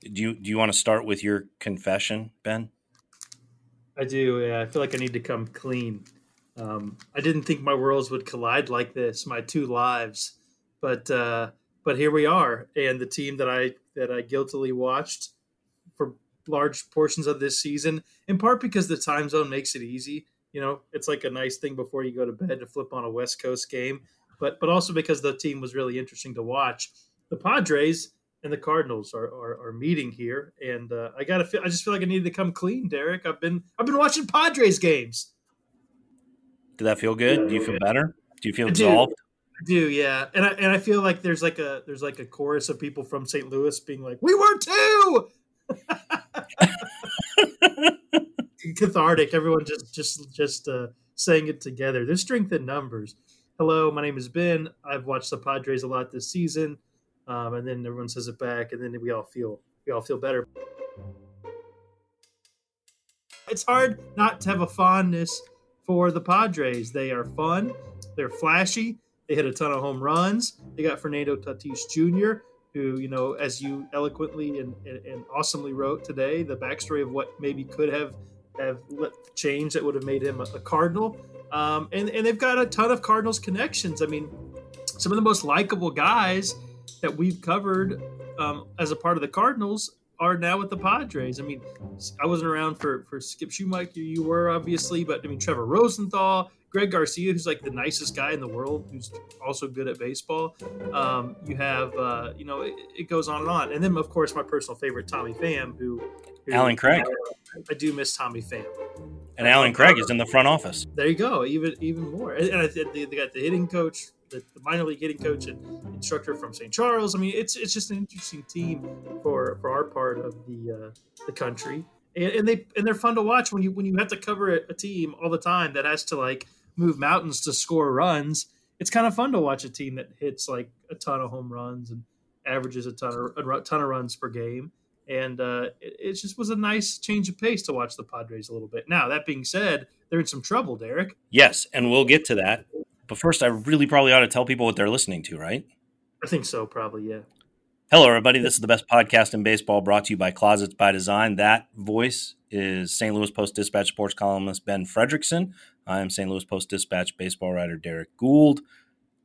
Do you do you want to start with your confession, Ben? I do. Yeah, I feel like I need to come clean. Um, I didn't think my worlds would collide like this, my two lives, but uh, but here we are, and the team that I that I guiltily watched for large portions of this season, in part because the time zone makes it easy. You know, it's like a nice thing before you go to bed to flip on a West Coast game, but but also because the team was really interesting to watch. The Padres and the Cardinals are, are, are meeting here, and uh, I gotta feel. I just feel like I needed to come clean, Derrick. I've been I've been watching Padres games. Did that feel good? Do you feel better? Do you feel absolved? I do, yeah. And I and I feel like there's like a there's like a chorus of people from St. Louis being like, "We were too." Cathartic. Everyone just just just uh, saying it together. There's strength in numbers. Hello, my name is Ben. I've watched the Padres a lot this season, um, and then everyone says it back, and then we all feel we all feel better. It's hard not to have a fondness for the Padres. They are fun. They're flashy. They hit a ton of home runs. They got Fernando Tatis Jr., who, you know, as you eloquently and, and, and awesomely wrote today, the backstory of what maybe could have have changed that would have made him a, a Cardinal. Um, and, and they've got a ton of Cardinals connections. I mean, some of the most likable guys that we've covered um, as a part of the Cardinals are now with the Padres. I mean, I wasn't around for for Skip Schumaker. You were obviously, but I mean Trevor Rosenthal, Greg Garcia, who's like the nicest guy in the world, who's also good at baseball. Um, you have, uh, you know, it, it, goes on and on. And then of course my personal favorite, Tommy Pham, who, who Allen Craig. I, I, do miss Tommy Pham. And Allen Craig is in the front office. There you go, even even more. And I think they got the hitting coach the, the minor league hitting coach and instructor from St. Charles. I mean, it's it's just an interesting team for for our part of the uh, the country, and, and, they and they're fun to watch when you when you have to cover a, a team all the time that has to like move mountains to score runs. It's kind of fun to watch a team that hits like a ton of home runs and averages a ton of a ton of runs per game. And uh, it, it just was a nice change of pace to watch the Padres a little bit. Now that being said, they're in some trouble, Derrick. Yes, and we'll get to that. But first, I really probably ought to tell people what they're listening to, right? I think so, probably, yeah. Hello, everybody. This is the best podcast in baseball brought to you by Closets by Design. That voice is St. Louis Post Dispatch sports columnist Ben Frederickson. I am St. Louis Post Dispatch baseball writer Derrick Goold.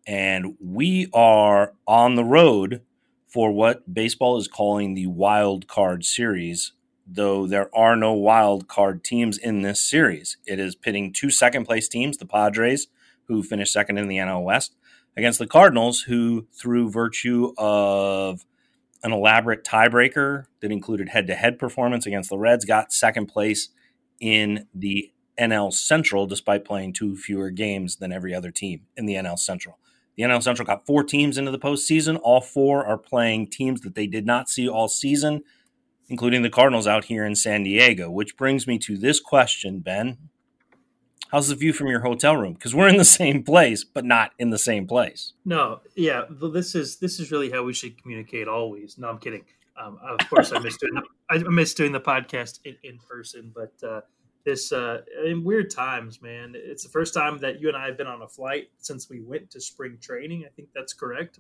And we are on the road for what baseball is calling the wild card series, though there are no wild card teams in this series. It is pitting two second place teams, the Padres who finished second in the NL West, against the Cardinals, who, through virtue of an elaborate tiebreaker that included head to head performance against the Reds, got second place in the NL Central despite playing two fewer games than every other team in the NL Central. The NL Central got four teams into the postseason. All four are playing teams that they did not see all season, including the Cardinals out here in San Diego, which brings me to this question, Ben. How's the view from your hotel room? Because we're in the same place, but not in the same place. No, yeah, this is this is really how we should communicate always. No, I'm kidding. Um, of course, I miss doing the, I miss doing the podcast in, in person, but uh, this uh, in weird times, man. It's the first time that you and I have been on a flight since we went to spring training. I think that's correct.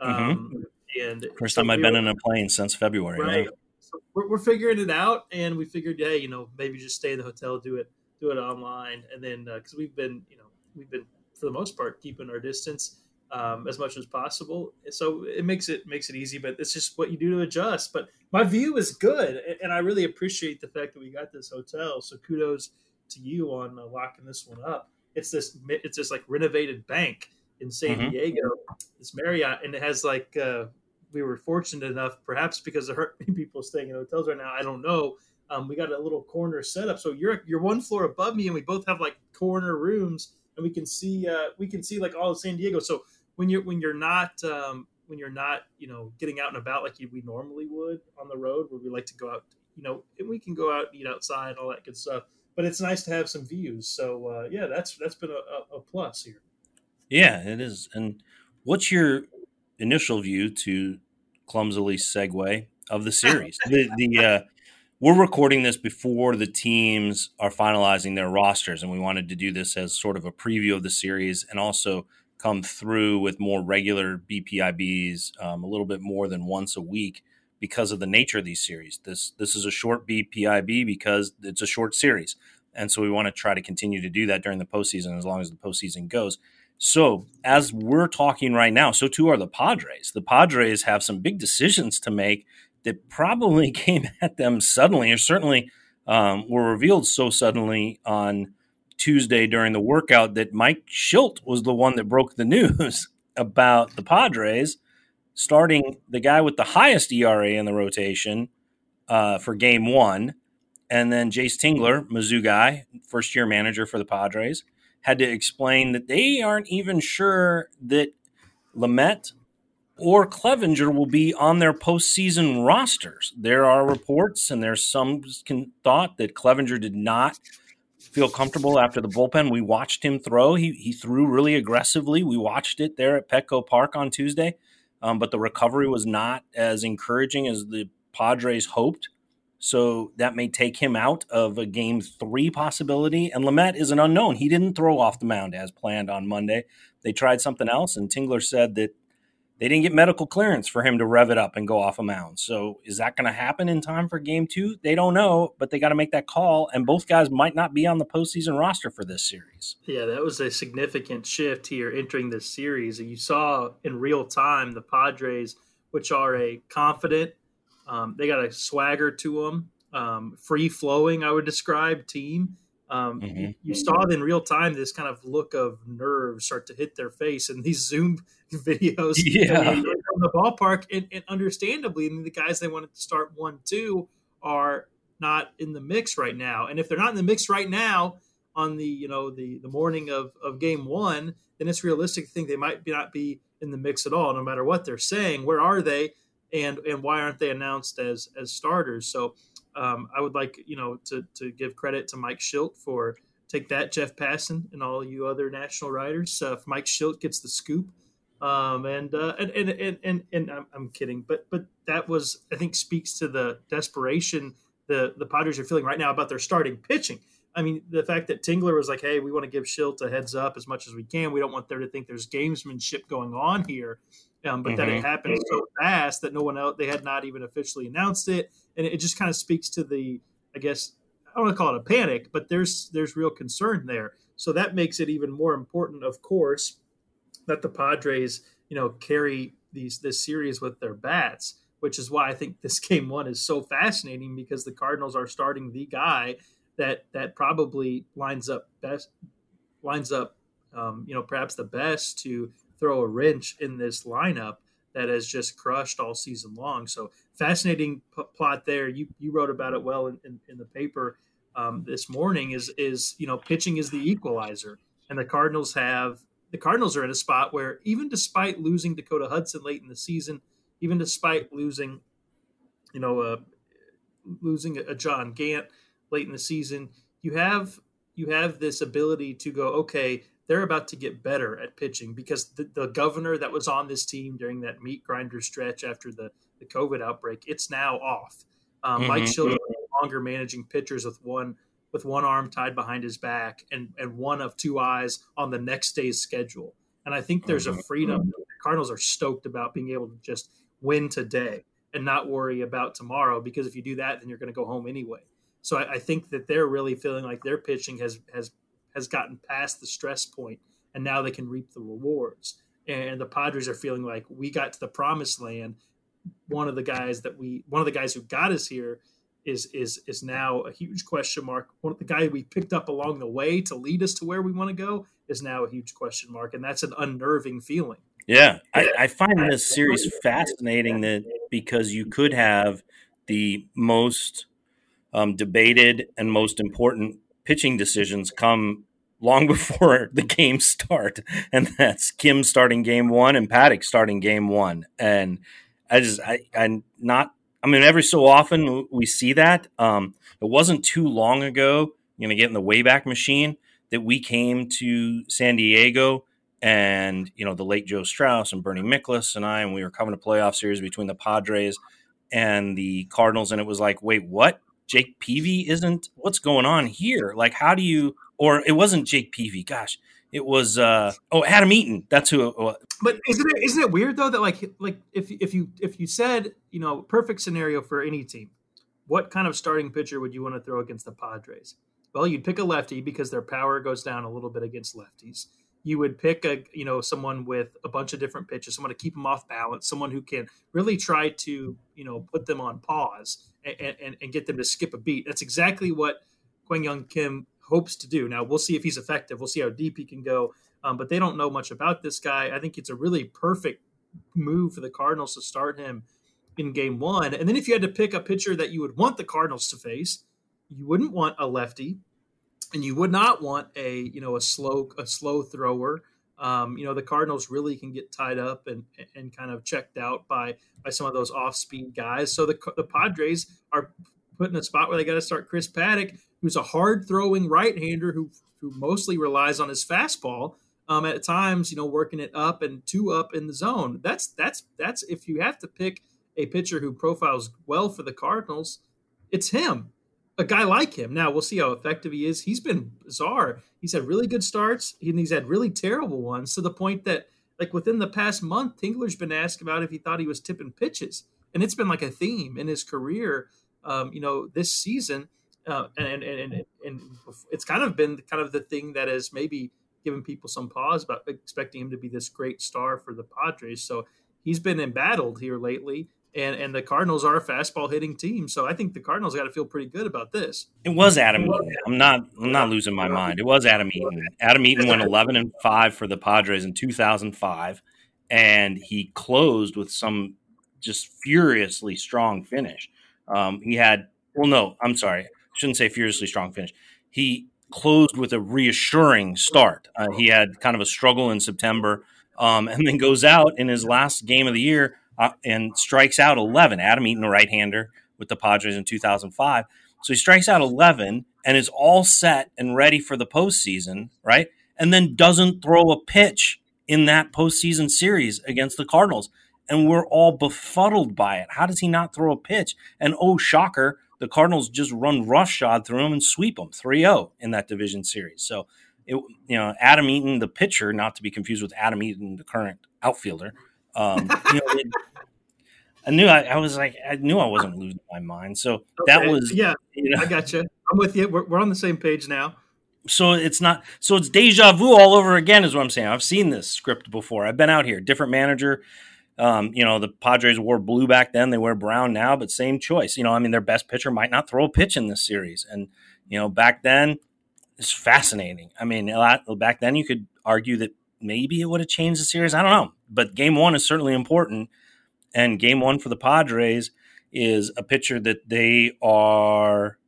Mm-hmm. Um, and first time I've been in a plane since February. Right. Yeah. So we're, we're, figuring it out, and we figured, hey, you know, maybe just stay in the hotel, do it do it online, and then because uh, we've been, you know, we've been for the most part keeping our distance um, as much as possible. So it makes it makes it easy, but it's just what you do to adjust. But my view is good, and I really appreciate the fact that we got this hotel. So kudos to you on uh, locking this one up. It's this it's this like renovated bank in San mm-hmm. Diego, this Marriott, and it has like uh, we were fortunate enough, perhaps because there aren't many people staying in hotels right now. I don't know, um, we got a little corner setup, so you're you're one floor above me, and we both have like corner rooms, and we can see uh, we can see like all of San Diego. So when you're when you're not um, when you're not you know getting out and about like we normally would on the road, where we like to go out, you know, and we can go out and eat outside, and all that good stuff. But it's nice to have some views. So uh, yeah, that's that's been a, a plus here. Yeah, it is. And what's your initial view to clumsily segue of the series? the the uh, we're recording this before the teams are finalizing their rosters, and we wanted to do this as sort of a preview of the series and also come through with more regular BPIBs, um, a little bit more than once a week because of the nature of these series. This this is a short BPIB because it's a short series, and so we want to try to continue to do that during the postseason as long as the postseason goes. So as we're talking right now, so too are the Padres. The Padres have some big decisions to make that probably came at them suddenly, or certainly um, were revealed so suddenly on Tuesday during the workout that Mike Shildt was the one that broke the news about the Padres starting the guy with the highest ERA in the rotation uh, for game one. And then Jayce Tingler, Mizzou guy, first year manager for the Padres, had to explain that they aren't even sure that Lamet or Clevinger will be on their postseason rosters. There are reports, and there's some thought that Clevinger did not feel comfortable after the bullpen. We watched him throw. He he threw really aggressively. We watched it there at Petco Park on Tuesday, um, but the recovery was not as encouraging as the Padres hoped. So that may take him out of a game three possibility. And Lamet is an unknown. He didn't throw off the mound as planned on Monday. They tried something else, and Tingler said that they didn't get medical clearance for him to rev it up and go off a mound. So is that going to happen in time for game two? They don't know, but they got to make that call. And both guys might not be on the postseason roster for this series. Yeah, that was a significant shift here entering this series. And you saw in real time the Padres, which are a confident, um, they got a swagger to them, um, free flowing, I would describe team um, mm-hmm. You saw in real time this kind of look of nerves start to hit their face, and these Zoom videos yeah. from the ballpark, and, and understandably, I mean, the guys they wanted to start one two are not in the mix right now. And if they're not in the mix right now on the you know the the morning of of game one, then it's realistic to think they might be not be in the mix at all, no matter what they're saying. Where are they? And and why aren't they announced as as starters? So um, I would like you know to to give credit to Mike Shildt for take that Jeff Passan and all you other national writers. Uh, if Mike Shildt gets the scoop, um, and, uh, and, and and and and I'm, I'm kidding, but but that was I think speaks to the desperation the the Padres are feeling right now about their starting pitching. I mean, the fact that Tingler was like, "Hey, we want to give Shildt a heads up as much as we can. We don't want there to think there's gamesmanship going on here." Um, but mm-hmm. that it happened so fast that no one else they had not even officially announced it, and it just kind of speaks to the, I guess, I don't want to call it a panic, but there's there's real concern there. So that makes it even more important, of course, that the Padres, you know, carry these this series with their bats, which is why I think this game one is so fascinating because the Cardinals are starting the guy that that probably lines up best lines up, um, you know, perhaps the best to throw a wrench in this lineup that has just crushed all season long. So fascinating p- plot there. You you wrote about it well in, in, in the paper um, this morning. Is is you know pitching is the equalizer, and the Cardinals have the Cardinals are in a spot where even despite losing Dakota Hudson late in the season, even despite losing, you know, uh, losing a John Gant late in the season, you have you have this ability to go okay they're about to get better at pitching because the, the governor that was on this team during that meat grinder stretch after the, the COVID outbreak, it's now off. Um, mm-hmm. Mike Shildt no longer managing pitchers with one with one arm tied behind his back and, and one of two eyes on the next day's schedule. And I think there's mm-hmm. a freedom. The Cardinals are stoked about being able to just win today and not worry about tomorrow because if you do that, then you're going to go home anyway. So I, I think that they're really feeling like their pitching has has has gotten past the stress point and now they can reap the rewards. And the Padres are feeling like we got to the promised land. One of the guys that we, one of the guys who got us here, is is is now a huge question mark. One of the guy we picked up along the way to lead us to where we want to go is now a huge question mark, and that's an unnerving feeling. Yeah, I, I find this series fascinating that because you could have the most um, debated and most important pitching decisions come long before the games start, and that's Kim starting game one and Paddack starting game one. And I just I I'm not. I mean, every so often we see that. Um, it wasn't too long ago. you know, get in the Wayback Machine that we came to San Diego, and you know the late Joe Strauss and Bernie Miklasz and I, and we were covering a playoff series between the Padres and the Cardinals, and it was like, wait, what? Jake Peavy isn't. What's going on here? Like, how do you? Or it wasn't Jake Peavy. Gosh, It was uh, oh Adam Eaton. That's who. It was. But isn't it isn't it weird though that like like if if you if you said you know perfect scenario for any team, what kind of starting pitcher would you want to throw against the Padres? Well, you'd pick a lefty because their power goes down a little bit against lefties. You would pick a you know someone with a bunch of different pitches, someone to keep them off balance, someone who can really try to you know put them on pause and, and, and get them to skip a beat. That's exactly what Kwang Hyun Kim hopes to do. Now we'll see if he's effective. We'll see how deep he can go. Um, but they don't know much about this guy. I think it's a really perfect move for the Cardinals to start him in game one. And then if you had to pick a pitcher that you would want the Cardinals to face, you wouldn't want a lefty, and you would not want a you know a slow a slow thrower. Um, you know the Cardinals really can get tied up and and kind of checked out by by some of those off speed guys. So the the Padres are put in a spot where they got to start Chris Paddack, who's a hard throwing right hander who who mostly relies on his fastball. Um, at times, you know, working it up and two up in the zone. That's that's that's if you have to pick a pitcher who profiles well for the Cardinals, it's him. A guy like him. Now we'll see how effective he is. He's been bizarre. He's had really good starts and he's had really terrible ones to the point that, like within the past month, Tingler's been asked about if he thought he was tipping pitches, and it's been like a theme in his career. Um, you know, this season, uh, and, and and and it's kind of been kind of the thing that has maybe given people some pause about expecting him to be this great star for the Padres. So he's been embattled here lately and and the Cardinals are a fastball hitting team, so I think the Cardinals got to feel pretty good about this. It was Adam Eaton. I'm not I'm not losing my mind. It was Adam Eaton. Adam Eaton went 11 and five for the Padres in 2005, and he closed with some just furiously strong finish. Um, he had well, no, I'm sorry, I shouldn't say furiously strong finish. He closed with a reassuring start. Uh, he had kind of a struggle in September, um, and then goes out in his last game of the year uh, and strikes out 11. Adam Eaton, a right hander with the Padres in 2005. So he strikes out 11 and is all set and ready for the postseason, right? And then doesn't throw a pitch in that postseason series against the Cardinals. And we're all befuddled by it. How does he not throw a pitch? And oh, shocker, the Cardinals just run roughshod through them and sweep them 3 0 in that division series. So, it, you know, Adam Eaton, the pitcher, not to be confused with Adam Eaton, the current outfielder, um, you know, it, I knew I, I, was like I knew I wasn't losing my mind. So okay. that was yeah. You know, I got you. I'm with you. We're, we're on the same page now. So it's not so it's deja vu all over again is what I'm saying. I've seen this script before. I've been out here, different manager. Um, you know, the Padres wore blue back then; they wear brown now, but same choice. You know, I mean, their best pitcher might not throw a pitch in this series, and you know, back then it's fascinating. I mean, back then you could argue that maybe it would have changed the series. I don't know, but game one is certainly important. And game one for the Padres is a pitcher that they are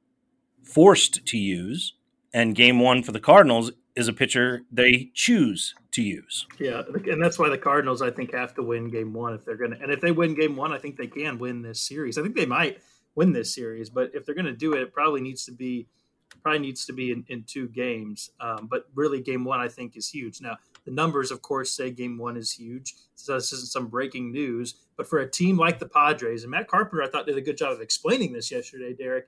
forced to use. And game one for the Cardinals is a pitcher they choose to use. Yeah, and that's why the Cardinals, I think, have to win game one if they're going to. And if they win game one, I think they can win this series. I think they might win this series, but if they're going to do it, it probably needs to be probably needs to be in, in two games. Um, but really, game one, I think, is huge. Now, the numbers, of course, say game one is huge. So this isn't some breaking news. But for a team like the Padres, and Matt Carpenter, I thought did a good job of explaining this yesterday, Derrick.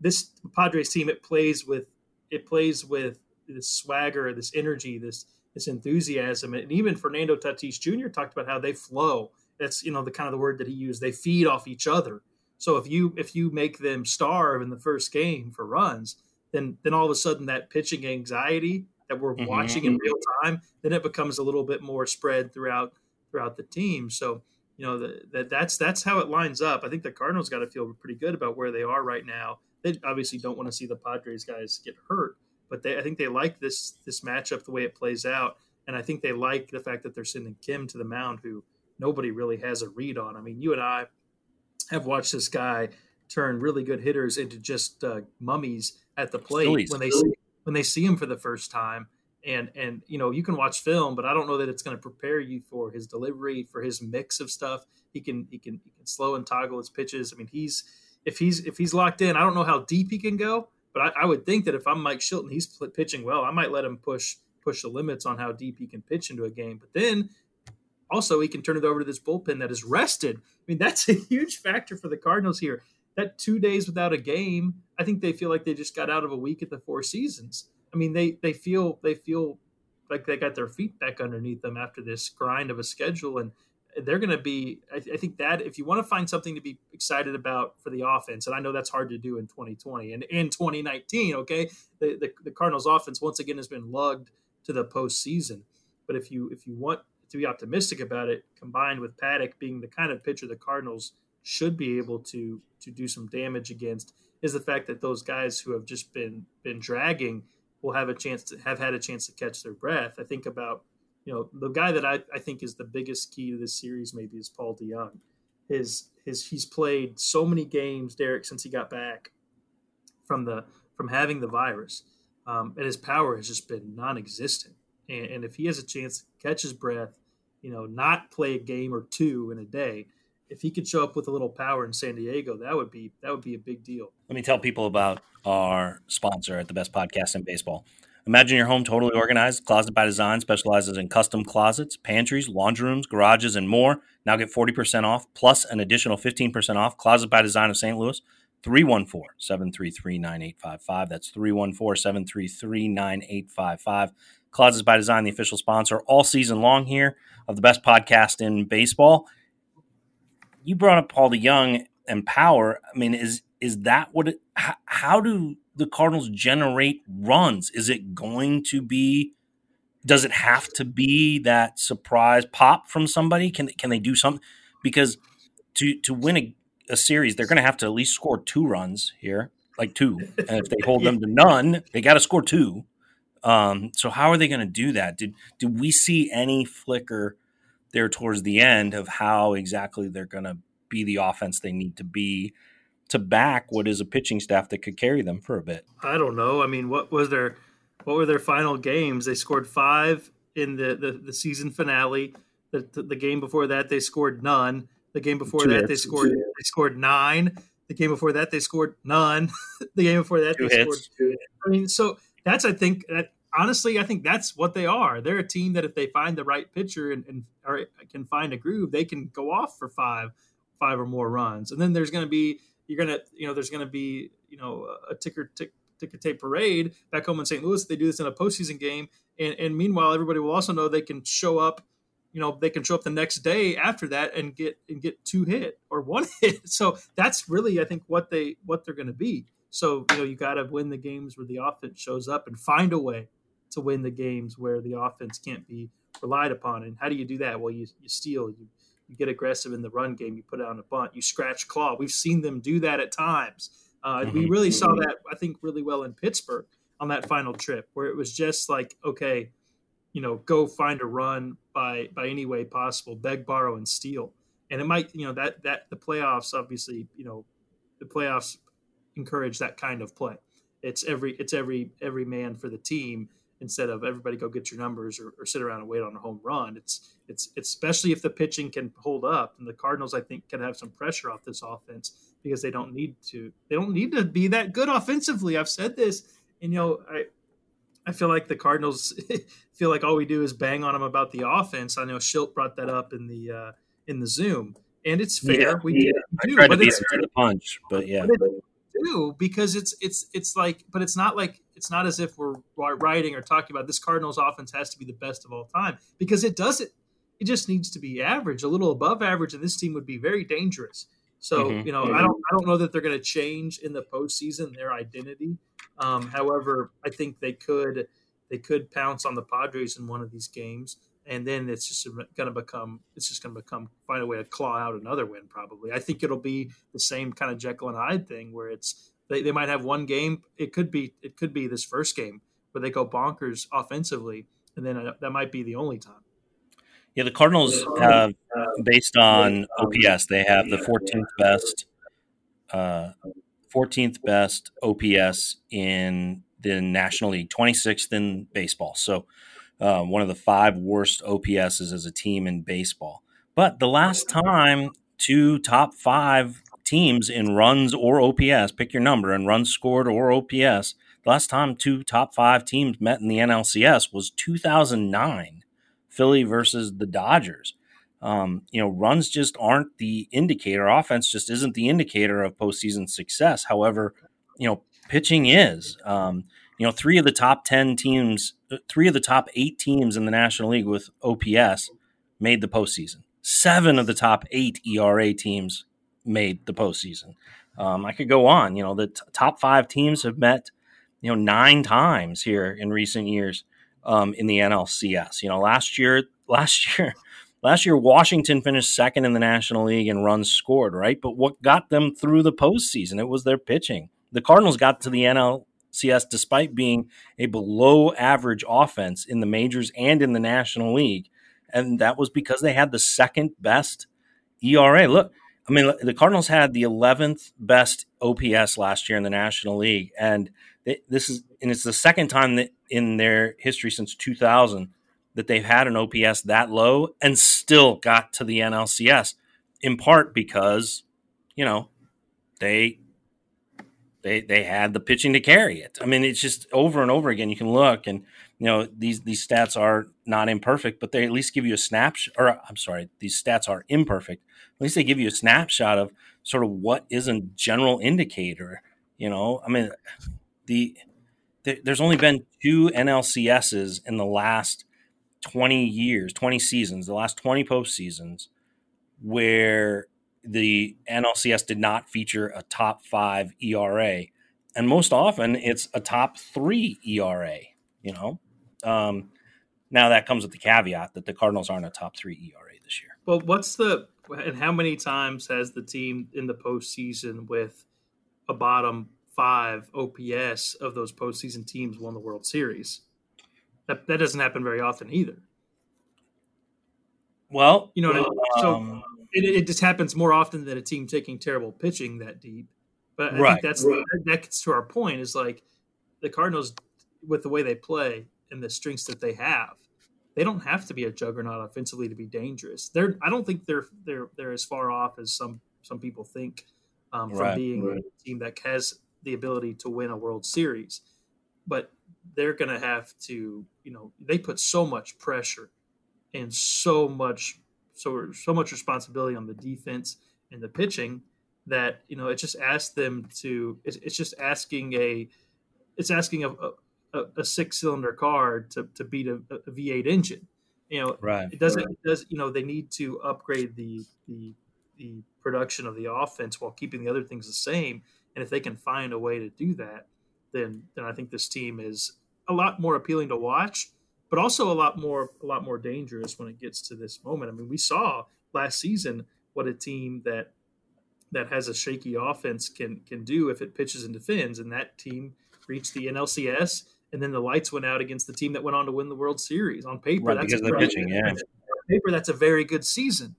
This Padres team, it plays with it plays with this swagger, this energy, this this enthusiasm, and even Fernando Tatis Jr. talked about how they flow. That's you know the kind of the word that he used. They feed off each other. So if you if you make them starve in the first game for runs, then then all of a sudden that pitching anxiety that we're mm-hmm. watching in real time, then it becomes a little bit more spread throughout throughout the team. So you know that that's that's how it lines up. I think the Cardinals got to feel pretty good about where they are right now. They obviously don't want to see the Padres guys get hurt, but they I think they like this this matchup the way it plays out, and I think they like the fact that they're sending Kim to the mound, who nobody really has a read on. I mean, you and I have watched this guy turn really good hitters into just uh, mummies at the plate when they see when they see him for the first time. And and you know you can watch film, but I don't know that it's going to prepare you for his delivery, for his mix of stuff. He can he can he can slow and toggle his pitches. I mean, he's if he's if he's locked in, I don't know how deep he can go, but I, I would think that if I'm Mike Shilton, he's pitching well. I might let him push push the limits on how deep he can pitch into a game. But then also he can turn it over to this bullpen that is rested. I mean, that's a huge factor for the Cardinals here that two days without a game, I think they feel like they just got out of a week at the Four Seasons. I mean, they they feel they feel like they got their feet back underneath them after this grind of a schedule, and they're going to be. I, I, think that if you want to find something to be excited about for the offense, and I know that's hard to do in 2020 and in 2019, okay, the, the, the Cardinals' offense once again has been lugged to the postseason. But if you if you want to be optimistic about it, combined with Paddack being the kind of pitcher the Cardinals should be able to to do some damage against, is the fact that those guys who have just been been dragging will have a chance to have had a chance to catch their breath. I think about you know the guy that I, I think is the biggest key to this series maybe is Paul DeJong. His his he's played so many games, Derrick, since he got back from the from having the virus, um, and his power has just been non-existent. And, and if he has a chance to catch his breath, you know, not play a game or two in a day, if he could show up with a little power in San Diego, that would be that would be a big deal. Let me tell people about our sponsor at the best podcast in baseball. Imagine your home totally organized. Closet by Design specializes in custom closets, pantries, laundry rooms, garages, and more. Now get 40% off plus an additional 15% off. Closet by Design of St. Louis, 314 733 9855. That's 314 733 9855. Closets by Design, the official sponsor all season long here of the best podcast in baseball. You brought up Paul DeJong and power. I mean, is is that what? It, how, how do the Cardinals generate runs? Is it going to be? Does it have to be that surprise pop from somebody? Can can they do something? Because to to win a, a series, they're going to have to at least score two runs here, like two. And if they hold them to none, they got to score two. Um, so how are they going to do that? Did did we see any flicker there towards the end of how exactly they're going to be the offense they need to be? To back what is a pitching staff that could carry them for a bit. I don't know. I mean, what was their what were their final games? They scored five in the the, the season finale. The, the, the game before that, they scored none. The game before Two that, hits. they scored they scored nine. The game before that, they scored none. the game before that, Two they hits. scored. I mean, so that's I think that honestly, I think that's what they are. They're a team that if they find the right pitcher and, and or can find a groove, they can go off for five, five or more runs. And then there's going to be you're gonna you know there's gonna be you know a ticker tick ticker tape parade back home in St. Louis. They do this in a postseason game, and, and meanwhile, everybody will also know they can show up. You know, they can show up the next day after that and get and get two hit or one hit. So that's really, I think, what they what they're going to be. So you know, you got to win the games where the offense shows up and find a way to win the games where the offense can't be relied upon. And how do you do that? Well, you you steal, you you get aggressive in the run game, you put out on a bunt, you scratch claw. We've seen them do that at times. Uh, mm-hmm. We really saw that, I think, really well in Pittsburgh on that final trip, where it was just like, okay, you know, go find a run by by any way possible, beg, borrow, and steal. And it might, you know, that that the playoffs obviously, you know, the playoffs encourage that kind of play. It's every it's every every man for the team instead of everybody go get your numbers or, or, sit around and wait on a home run. It's, it's it's especially if the pitching can hold up, and the Cardinals I think can have some pressure off this offense because they don't need to they don't need to be that good offensively. I've said this, and you know I I feel like the Cardinals feel like all we do is bang on them about the offense. I know Shildt brought that up in the uh, in the Zoom, and it's fair. Yeah, we yeah. do, I tried to beat the punch, but yeah. But do because it's it's it's like, but it's not like it's not as if we're writing or talking about this Cardinals offense has to be the best of all time because it doesn't. It just needs to be average, a little above average, and this team would be very dangerous. So mm-hmm. you know, mm-hmm. I don't I don't know that they're going to change in the postseason their identity. Um, however, I think they could they could pounce on the Padres in one of these games and then it's just going to become it's just going to become find a way to claw out another win probably i think it'll be the same kind of jekyll and hyde thing where it's they, they might have one game. It could be it could be this first game where they go bonkers offensively and then uh, that might be the only time. Yeah the cardinals have based on ops they have the 14th best uh, 14th best ops in the national league 26th in baseball. So um, one of the five worst OPSs as a team in baseball. But the last time two top five teams in runs or OPS, pick your number, and runs scored or OPS, the last time two top five teams met in the NLCS was 2009, Philly versus the Dodgers. Um, you know, runs just aren't the indicator. Offense just isn't the indicator of postseason success. However, you know, pitching is. Um, You know, three of the top 10 teams, uh, three of the top eight teams in the National League with OPS made the postseason. Seven of the top eight ERA teams made the postseason. Um, I could go on. You know, the t- top five teams have met, you know, nine times here in recent years um, in the NLCS. You know, last year, last year, last year, Washington finished second in the National League in runs scored, right? But what got them through the postseason? It was their pitching. The Cardinals got to the NLCS despite being a below average offense in the majors and in the National League. And that was because they had the second best ERA. Look, I mean, the Cardinals had the 11th best OPS last year in the National League, and this is and it's the second time that in their history since 2000 that they've had an OPS that low and still got to the NLCS. In part because, you know, they they they had the pitching to carry it. I mean, it's just over and over again. You can look and you know these these stats are not imperfect, but they at least give you a snapshot. Or I'm sorry, these stats are imperfect. At least they give you a snapshot of sort of what is a general indicator. You know, I mean, the, the there's only been two NLCSs in the last 20 years, 20 seasons, the last 20 post seasons, where the NLCS did not feature a top five ERA. And most often it's a top three ERA, you know? Um, now that comes with the caveat that the Cardinals aren't a top three ERA this year. Well, what's the and how many times has the team in the postseason with a bottom five OPS of those postseason teams won the World Series? That that doesn't happen very often either. Well, you know, um, so it, it, just happens more often than a team taking terrible pitching that deep. But I right, think that's right. that gets to our point is like the Cardinals with the way they play and the strengths that they have they don't have to be a juggernaut offensively to be dangerous. They're I don't think they're they're they're as far off as some some people think um, from right, being right. a team that has the ability to win a World Series. But they're going to have to, you know, they put so much pressure and so much so so much responsibility on the defense and the pitching that you know it just asks them to it's, it's just asking a it's asking a, a, a six cylinder car to, to beat a a V8 engine. You know, right. It doesn't. Right. It does. You know, they need to upgrade the the the production of the offense while keeping the other things the same. And if they can find a way to do that, then then I think this team is a lot more appealing to watch, but also a lot more a lot more dangerous when it gets to this moment. I mean, we saw last season what a team that that has a shaky offense can can do if it pitches and defends, and that team reached the NLCS and then the lights went out against the team that went on to win the World Series. On paper, right, that's because they're pitching. Yeah, on paper that's a very good season.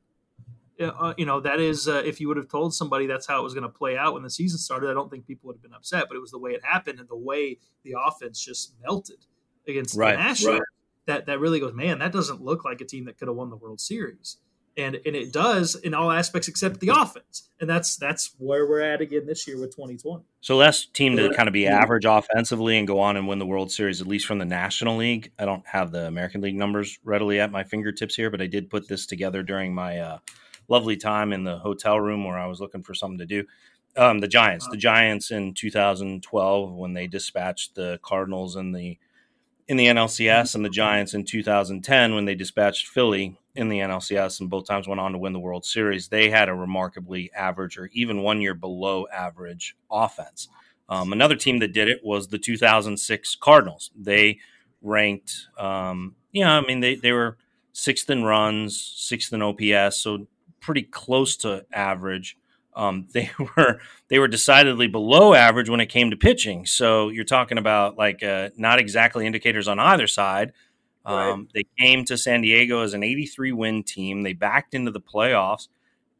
Uh, you know that is uh, if you would have told somebody that's how it was going to play out when the season started, I don't think people would have been upset. But it was the way it happened and the way the offense just melted against right, the Nationals. Right. That that really goes, man. That doesn't look like a team that could have won the World Series and and it does in all aspects except the offense. And that's that's where we're at again this year with 2020 so last team to kind of be average offensively and go on and win the world series at least from the national league. I don't have the american league numbers readily at my fingertips here but i did put this together during my uh, lovely time in the hotel room where i was looking for something to do. Um, the giants. The giants in 2012 when they dispatched the cardinals and the in the nlcs and the giants in 2010 when they dispatched philly in the NLCS and both times went on to win the World Series, they had a remarkably average or even one year below average offense. Um, another team that did it was the 2006 Cardinals. They ranked, um, yeah, I mean, they, they were sixth in runs, sixth in OPS, so pretty close to average. Um, they were they were decidedly below average when it came to pitching. So you're talking about like uh, not exactly indicators on either side. Um, They came to San Diego as an 83 win team. They backed into the playoffs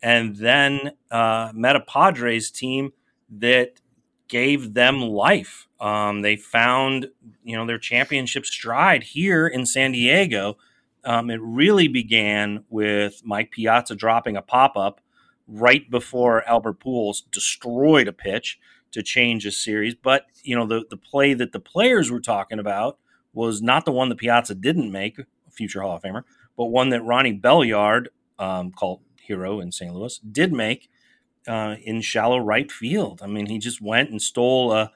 and then uh, met a Padres team that gave them life. Um, they found, you know, their championship stride here in San Diego. Um, it really began with Mike Piazza dropping a pop up right before Albert Pujols destroyed a pitch to change a series. But you know, the the play that the players were talking about was not the one that Piazza didn't make, future Hall of Famer, but one that Ronnie Belliard, um, called hero in St. Louis, did make uh, in shallow right field. I mean, he just went and stole a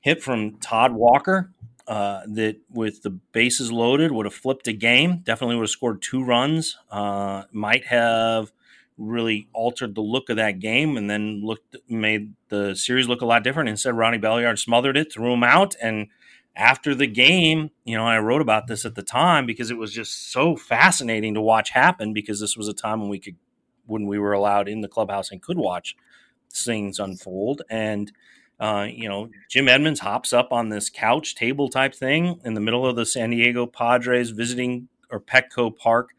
hit from Todd Walker uh, that, with the bases loaded, would have flipped a game. Definitely would have scored two runs. Uh, might have really altered the look of that game, and then looked made the series look a lot different. Instead, Ronnie Belliard smothered it, threw him out, and after the game, you know, I wrote about this at the time because it was just so fascinating to watch happen because this was a time when we could, when we were allowed in the clubhouse and could watch things unfold. And, uh, you know, Jim Edmonds hops up on this couch table type thing in the middle of the San Diego Padres visiting or Petco Park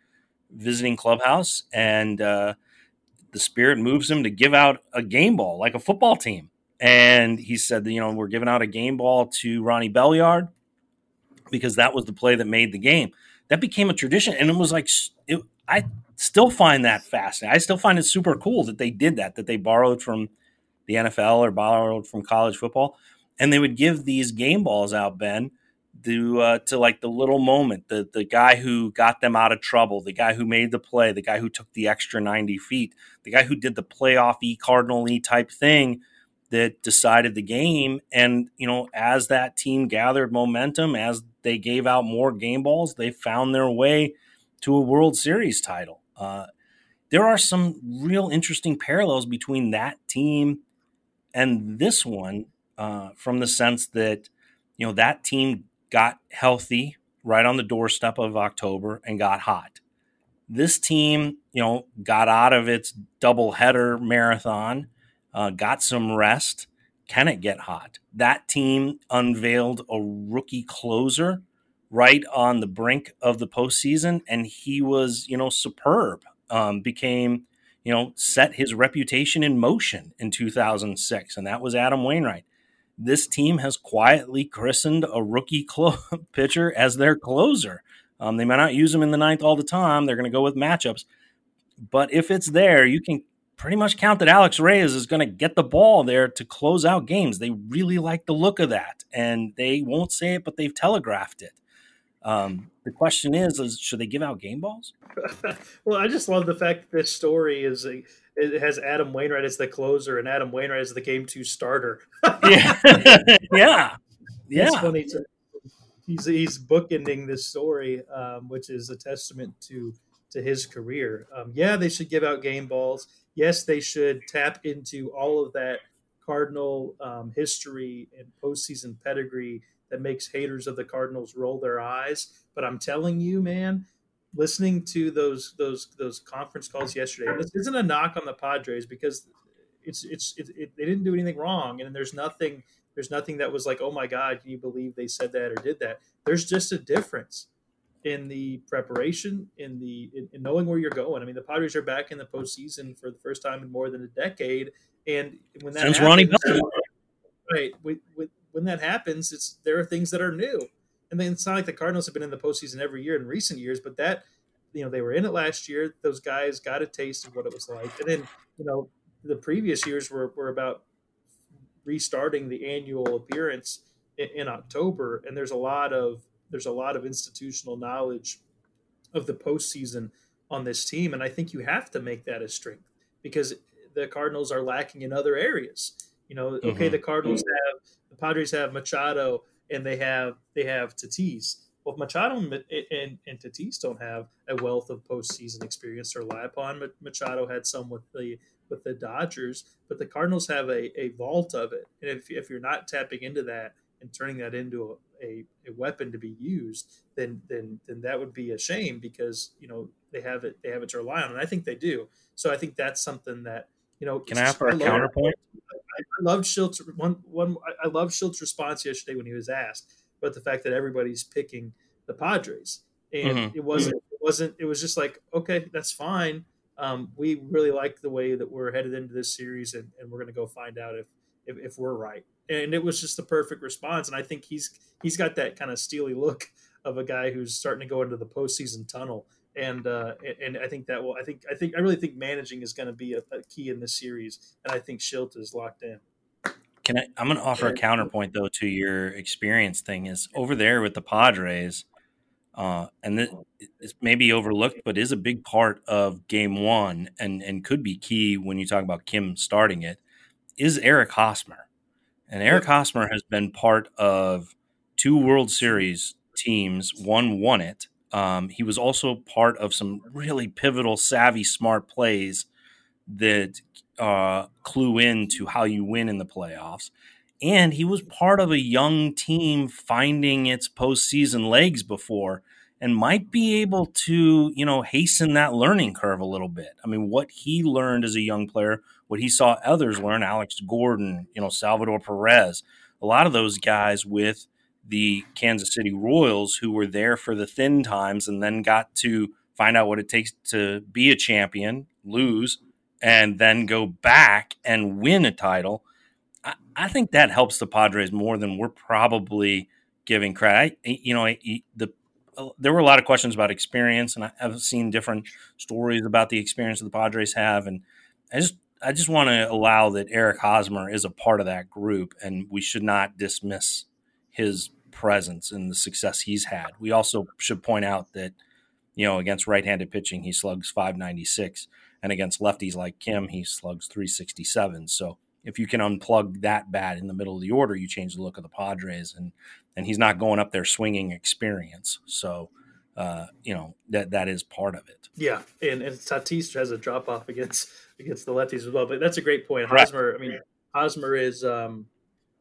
visiting clubhouse. And, uh, the spirit moves him to give out a game ball like a football team and he said, you know, we're giving out a game ball to Ronnie Belliard because that was the play that made the game. That became a tradition, and it was like it, I still find that fascinating. I still find it super cool that they did that. That they borrowed from the NFL or borrowed from college football, and they would give these game balls out, Ben, to uh, to like the little moment, the the guy who got them out of trouble, the guy who made the play, the guy who took the extra ninety feet, the guy who did the playoff e cardinal e type thing that decided the game. And, you know, as that team gathered momentum, as they gave out more game balls, they found their way to a World Series title. Uh, there are some real interesting parallels between that team and this one uh, from the sense that, you know, that team got healthy right on the doorstep of October and got hot. This team, you know, got out of its doubleheader marathon uh, got some rest. Can it get hot? That team unveiled a rookie closer right on the brink of the postseason, and he was, you know, superb. Um, became, you know, set his reputation in motion in 2006, and that was Adam Wainwright. This team has quietly christened a rookie clo- pitcher as their closer. Um, they might not use him in the ninth all the time. They're going to go with matchups, but if it's there, you can pretty much count that Alex Reyes is going to get the ball there to close out games. They really like the look of that, and they won't say it, but they've telegraphed it. Um, the question is, is should they give out game balls? well, I just love the fact that this story is a, it has Adam Wainwright as the closer and Adam Wainwright as the game two starter. yeah, yeah, yeah. It's funny. To, he's he's bookending this story, um, which is a testament to to his career. Um, yeah, they should give out game balls yes, they should tap into all of that Cardinal um, history and postseason pedigree that makes haters of the Cardinals roll their eyes. But I'm telling you, man, listening to those those those conference calls yesterday, this isn't a knock on the Padres because it's it's it, it, they didn't do anything wrong, and there's nothing there's nothing that was like, oh my God, can you believe they said that or did that? There's just a difference in the preparation, in the in, in, knowing where you're going. I mean, the Padres are back in the postseason for the first time in more than a decade, and when that since happens, Ronnie right? With, when that happens, it's there are things that are new, and then it's not like the Cardinals have been in the postseason every year in recent years, but that you know they were in it last year. Those guys got a taste of what it was like, and then you know the previous years were were about restarting the annual appearance in, in October, and there's a lot of there's a lot of institutional knowledge of the postseason on this team, and I think you have to make that a strength because the Cardinals are lacking in other areas. You know, okay, mm-hmm. the Cardinals have the Padres have Machado and they have they have Tatis. Well, Machado and, and, and Tatis don't have a wealth of postseason experience to rely upon. But Machado had some with the with the Dodgers, but the Cardinals have a, a vault of it. And if, if you're not tapping into that and turning that into a, a weapon to be used, then then then that would be a shame because you know they have it they have it to rely on, and I think they do. So I think that's something that you know. Can I offer a counterpoint? I, loved Shildt's one one. I loved Shildt's response yesterday when he was asked about the fact that everybody's picking the Padres, and mm-hmm. it wasn't it wasn't it was just like okay, that's fine. Um, we really like the way that we're headed into this series, and, and we're going to go find out if, if, if we're right and it was just the perfect response. And I think he's he's got that kind of steely look of a guy who's starting to go into the postseason tunnel. And uh, and I think that will I think I think I really think managing is going to be a, a, key in this series, and I think Shildt is locked in. Can I? I'm going to offer a counterpoint though to your experience thing. Is over there with the Padres, uh, and this it's maybe overlooked, but is a big part of Game One, and and could be key when you talk about Kim starting it. Is Eric Hosmer? And Eric Hosmer has been part of two World Series teams. One won it. Um, he was also part of some really pivotal, savvy, smart plays that uh, clue into how you win in the playoffs. And he was part of a young team finding its postseason legs before and might be able to, you know, hasten that learning curve a little bit. I mean, what he learned as a young player, what he saw others learn, Alex Gordon, you know, Salvador Perez, a lot of those guys with the Kansas City Royals who were there for the thin times and then got to find out what it takes to be a champion, lose, and then go back and win a title. I, I think that helps the Padres more than we're probably giving credit. I, you know, the there were a lot of questions about experience, and I have seen different stories about the experience that the Padres have, and I just I just want to allow that Eric Hosmer is a part of that group, and we should not dismiss his presence and the success he's had. We also should point out that you know against right-handed pitching he slugs 596, and against lefties like Kim he slugs 367. So if you can unplug that bat in the middle of the order, you change the look of the Padres, and and he's not going up there swinging experience. So, uh, you know that that is part of it. Yeah, and, and Tatis has a drop off against against the lefties as well. But that's a great point. Hosmer, I mean, Hosmer is um,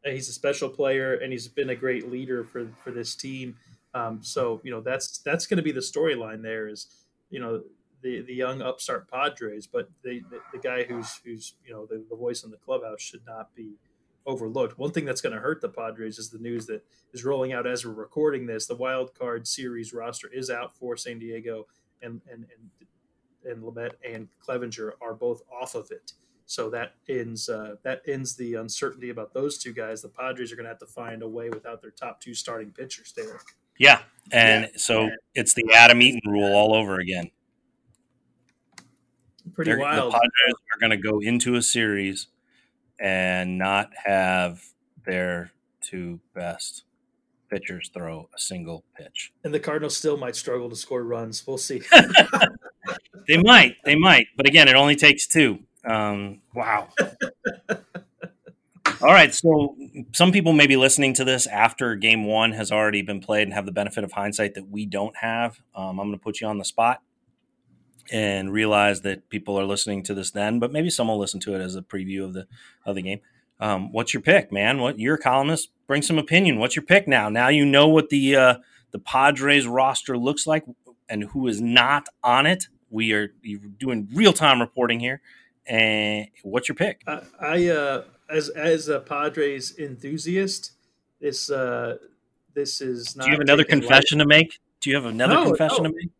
he's a special player and he's been a great leader for for this team. Um, so you know that's that's going to be the storyline. There is you know the the young upstart Padres, but the the, the guy who's who's you know the, the voice in the clubhouse should not be overlooked. One thing that's going to hurt the Padres is the news that is rolling out as we're recording this. The wild card series roster is out for San Diego, and and and, and Lamet and Clevinger are both off of it. So that ends uh, that ends the uncertainty about those two guys. The Padres are going to have to find a way without their top two starting pitchers there. Yeah, and yeah. so it's the Adam Eaton rule all over again. Pretty They're, wild. The Padres are going to go into a series and not have their two best pitchers throw a single pitch. And the Cardinals still might struggle to score runs. We'll see. they might, they might, but again, it only takes two. Um, wow. All right, so some people may be listening to this after game one has already been played and have the benefit of hindsight that we don't have. Um, I'm going to put you on the spot and realize that people are listening to this then, but maybe some will listen to it as a preview of the of the game. Um, what's your pick, man? What you're a columnist? Bring some opinion. What's your pick now? Now you know what the uh, the Padres roster looks like and who is not on it. We are doing real time reporting here. And what's your pick? I, I uh, as as a Padres enthusiast, this uh, this is. Do you have another confession to make? Do you have another no, confession no. to make?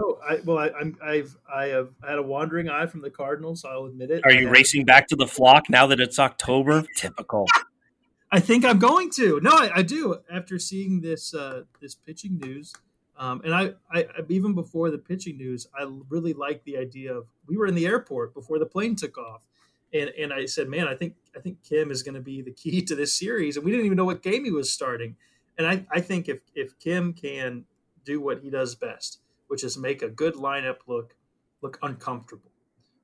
Oh, I, well, I, am I've I have had a wandering eye from the Cardinals. I'll admit it. Are you racing back to the flock now that it's October? Typical. I think I'm going to. No, I, I do. After seeing this uh, this pitching news, um, and I, I even before the pitching news, I really liked the idea of we were in the airport before the plane took off, and and I said, man, I think I think Kim is going to be the key to this series, and we didn't even know what game he was starting, and I I think if if Kim can do what he does best which is make a good lineup look look uncomfortable.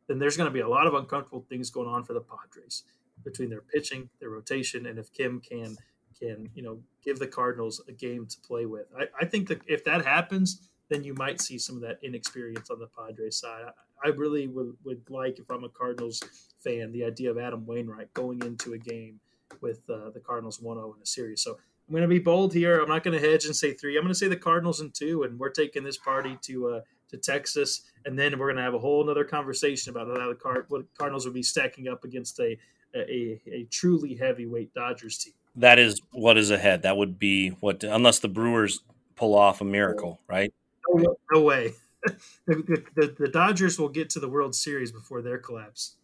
Then there's going to be a lot of uncomfortable things going on for the Padres between their pitching, their rotation, and if Kim can can you know give the Cardinals a game to play with. I, I think that if that happens, then you might see some of that inexperience on the Padres side. I, I really would, would like, if I'm a Cardinals fan, the idea of Adam Wainwright going into a game with uh, the Cardinals 1 0 in a series. So I'm going to be bold here. I'm not going to hedge and say three. I'm going to say the Cardinals in two, and we're taking this party to uh, to Texas, and then we're going to have a whole other conversation about how the Card- Cardinals would be stacking up against a, a a truly heavyweight Dodgers team. That is what is ahead. That would be what, unless the Brewers pull off a miracle, oh. right? No, no way. the, the, the Dodgers will get to the World Series before their collapse.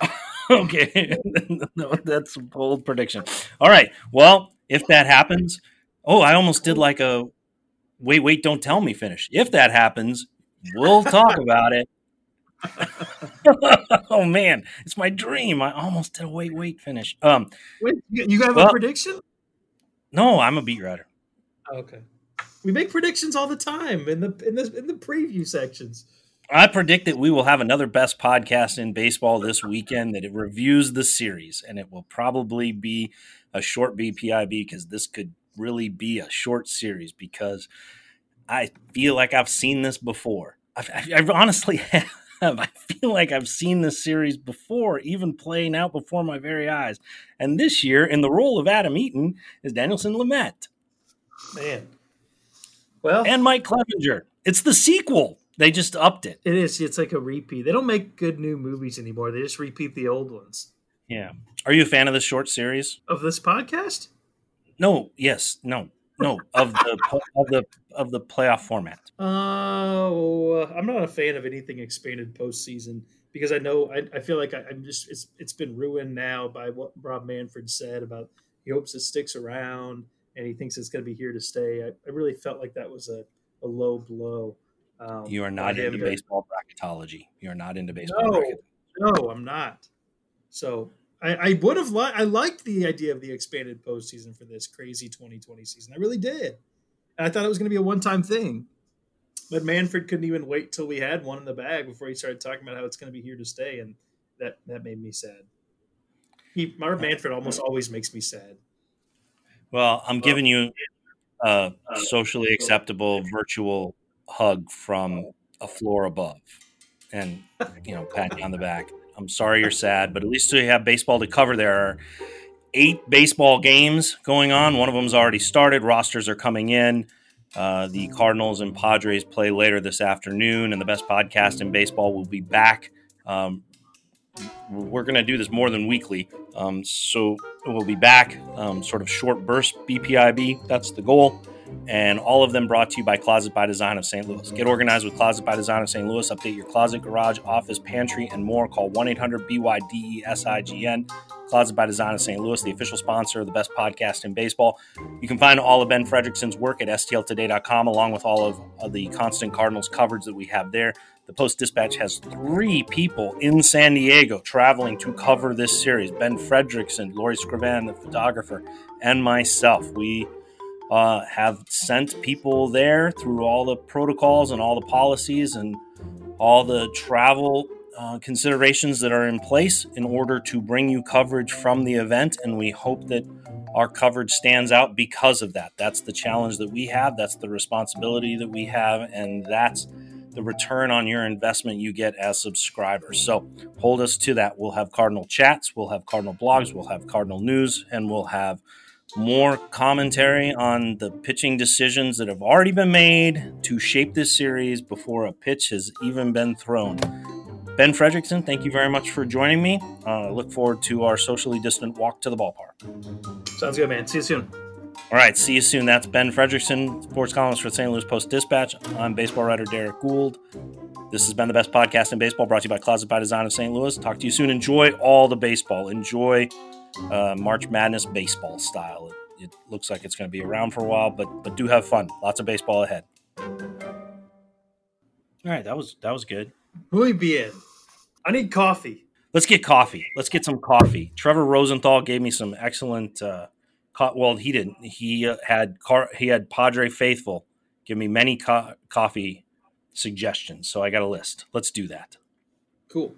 okay, no, that's a bold prediction. All right, well, if that happens, oh, I almost did like a wait, wait, don't tell me finish. If that happens, we'll talk about it. oh man, it's my dream. I almost did a wait, wait finish. Um, wait, you have well, a prediction? No, I'm a beat writer. Okay, we make predictions all the time in the in the in the preview sections. I predict that we will have another best podcast in baseball this weekend that it reviews the series, and it will probably be a short BPIB because this could really be a short series because I feel like I've seen this before. I've, I've honestly have. I feel like I've seen this series before, even playing out before my very eyes. And this year, in the role of Adam Eaton, is Dinelson Lamet. Man. Well, and Mike Clevinger. It's the sequel. They just upped it. It is. It's like a repeat. They don't make good new movies anymore. They just repeat the old ones. Yeah. Are you a fan of this short series of this podcast? No. Yes. No. No. Of the of the of the playoff format. Oh, I'm not a fan of anything expanded postseason because I know I, I feel like I, am just it's it's been ruined now by what Rob Manfred said about he hopes it sticks around and he thinks it's going to be here to stay. I, I really felt like that was a, a low blow. Um, you are not into baseball bracketology. You are not into baseball. No, no, I'm not. So I, I would have liked. I liked the idea of the expanded postseason for this crazy 2020 season. I really did. And I thought it was going to be a one-time thing. But Manfred couldn't even wait till we had one in the bag before he started talking about how it's going to be here to stay, and that that made me sad. He, Mark Manfred almost always makes me sad. Well, I'm giving you uh, a socially acceptable virtual hug from a floor above and, you know, pat on the back. I'm sorry you're sad, but at least we have baseball to cover. There are eight baseball games going on. One of them's already started. Rosters are coming in. Uh, the Cardinals and Padres play later this afternoon, and the best podcast in baseball will be back. Um, we're going to do this more than weekly. Um, so we'll be back, um, sort of short burst BPIB. That's the goal and all of them brought to you by Closet by Design of St. Louis. Get organized with Closet by Design of St. Louis. Update your closet, garage, office, pantry, and more. Call 1 800 BYDESIGN. Closet by Design of St. Louis, the official sponsor of the best podcast in baseball. You can find all of Ben Frederickson's work at stltoday.com, along with all of, of the constant Cardinals coverage that we have there. The Post Dispatch has three people in San Diego traveling to cover this series Ben Frederickson, Laurie Skrivan, the photographer, and myself. We uh, have sent people there through all the protocols and all the policies and all the travel uh, considerations that are in place in order to bring you coverage from the event. And we hope that our coverage stands out because of that. That's the challenge that we have, that's the responsibility that we have, and that's the return on your investment you get as subscribers. So hold us to that. We'll have Cardinal chats, we'll have Cardinal blogs, we'll have Cardinal news, and we'll have more commentary on the pitching decisions that have already been made to shape this series before a pitch has even been thrown. Ben Frederickson, thank you very much for joining me. Uh, look forward to our socially distant walk to the ballpark. Sounds good, man. See you soon. All right, see you soon. That's Ben Frederickson, sports columnist for the St. Louis Post Dispatch. I'm baseball writer Derrick Goold. This has been the best podcast in baseball brought to you by Closet by Design of St. Louis. Talk to you soon. Enjoy all the baseball. Enjoy uh, March Madness baseball style. It, it looks like it's going to be around for a while, but but do have fun. Lots of baseball ahead. All right, that was that was good. Who Muy bien. I need coffee. Let's get coffee. Let's get some coffee. Trevor Rosenthal gave me some excellent. Uh, co- well, he didn't. He uh, had car. He had Padre Faithful give me many co- coffee suggestions. So I got a list. Let's do that. Cool.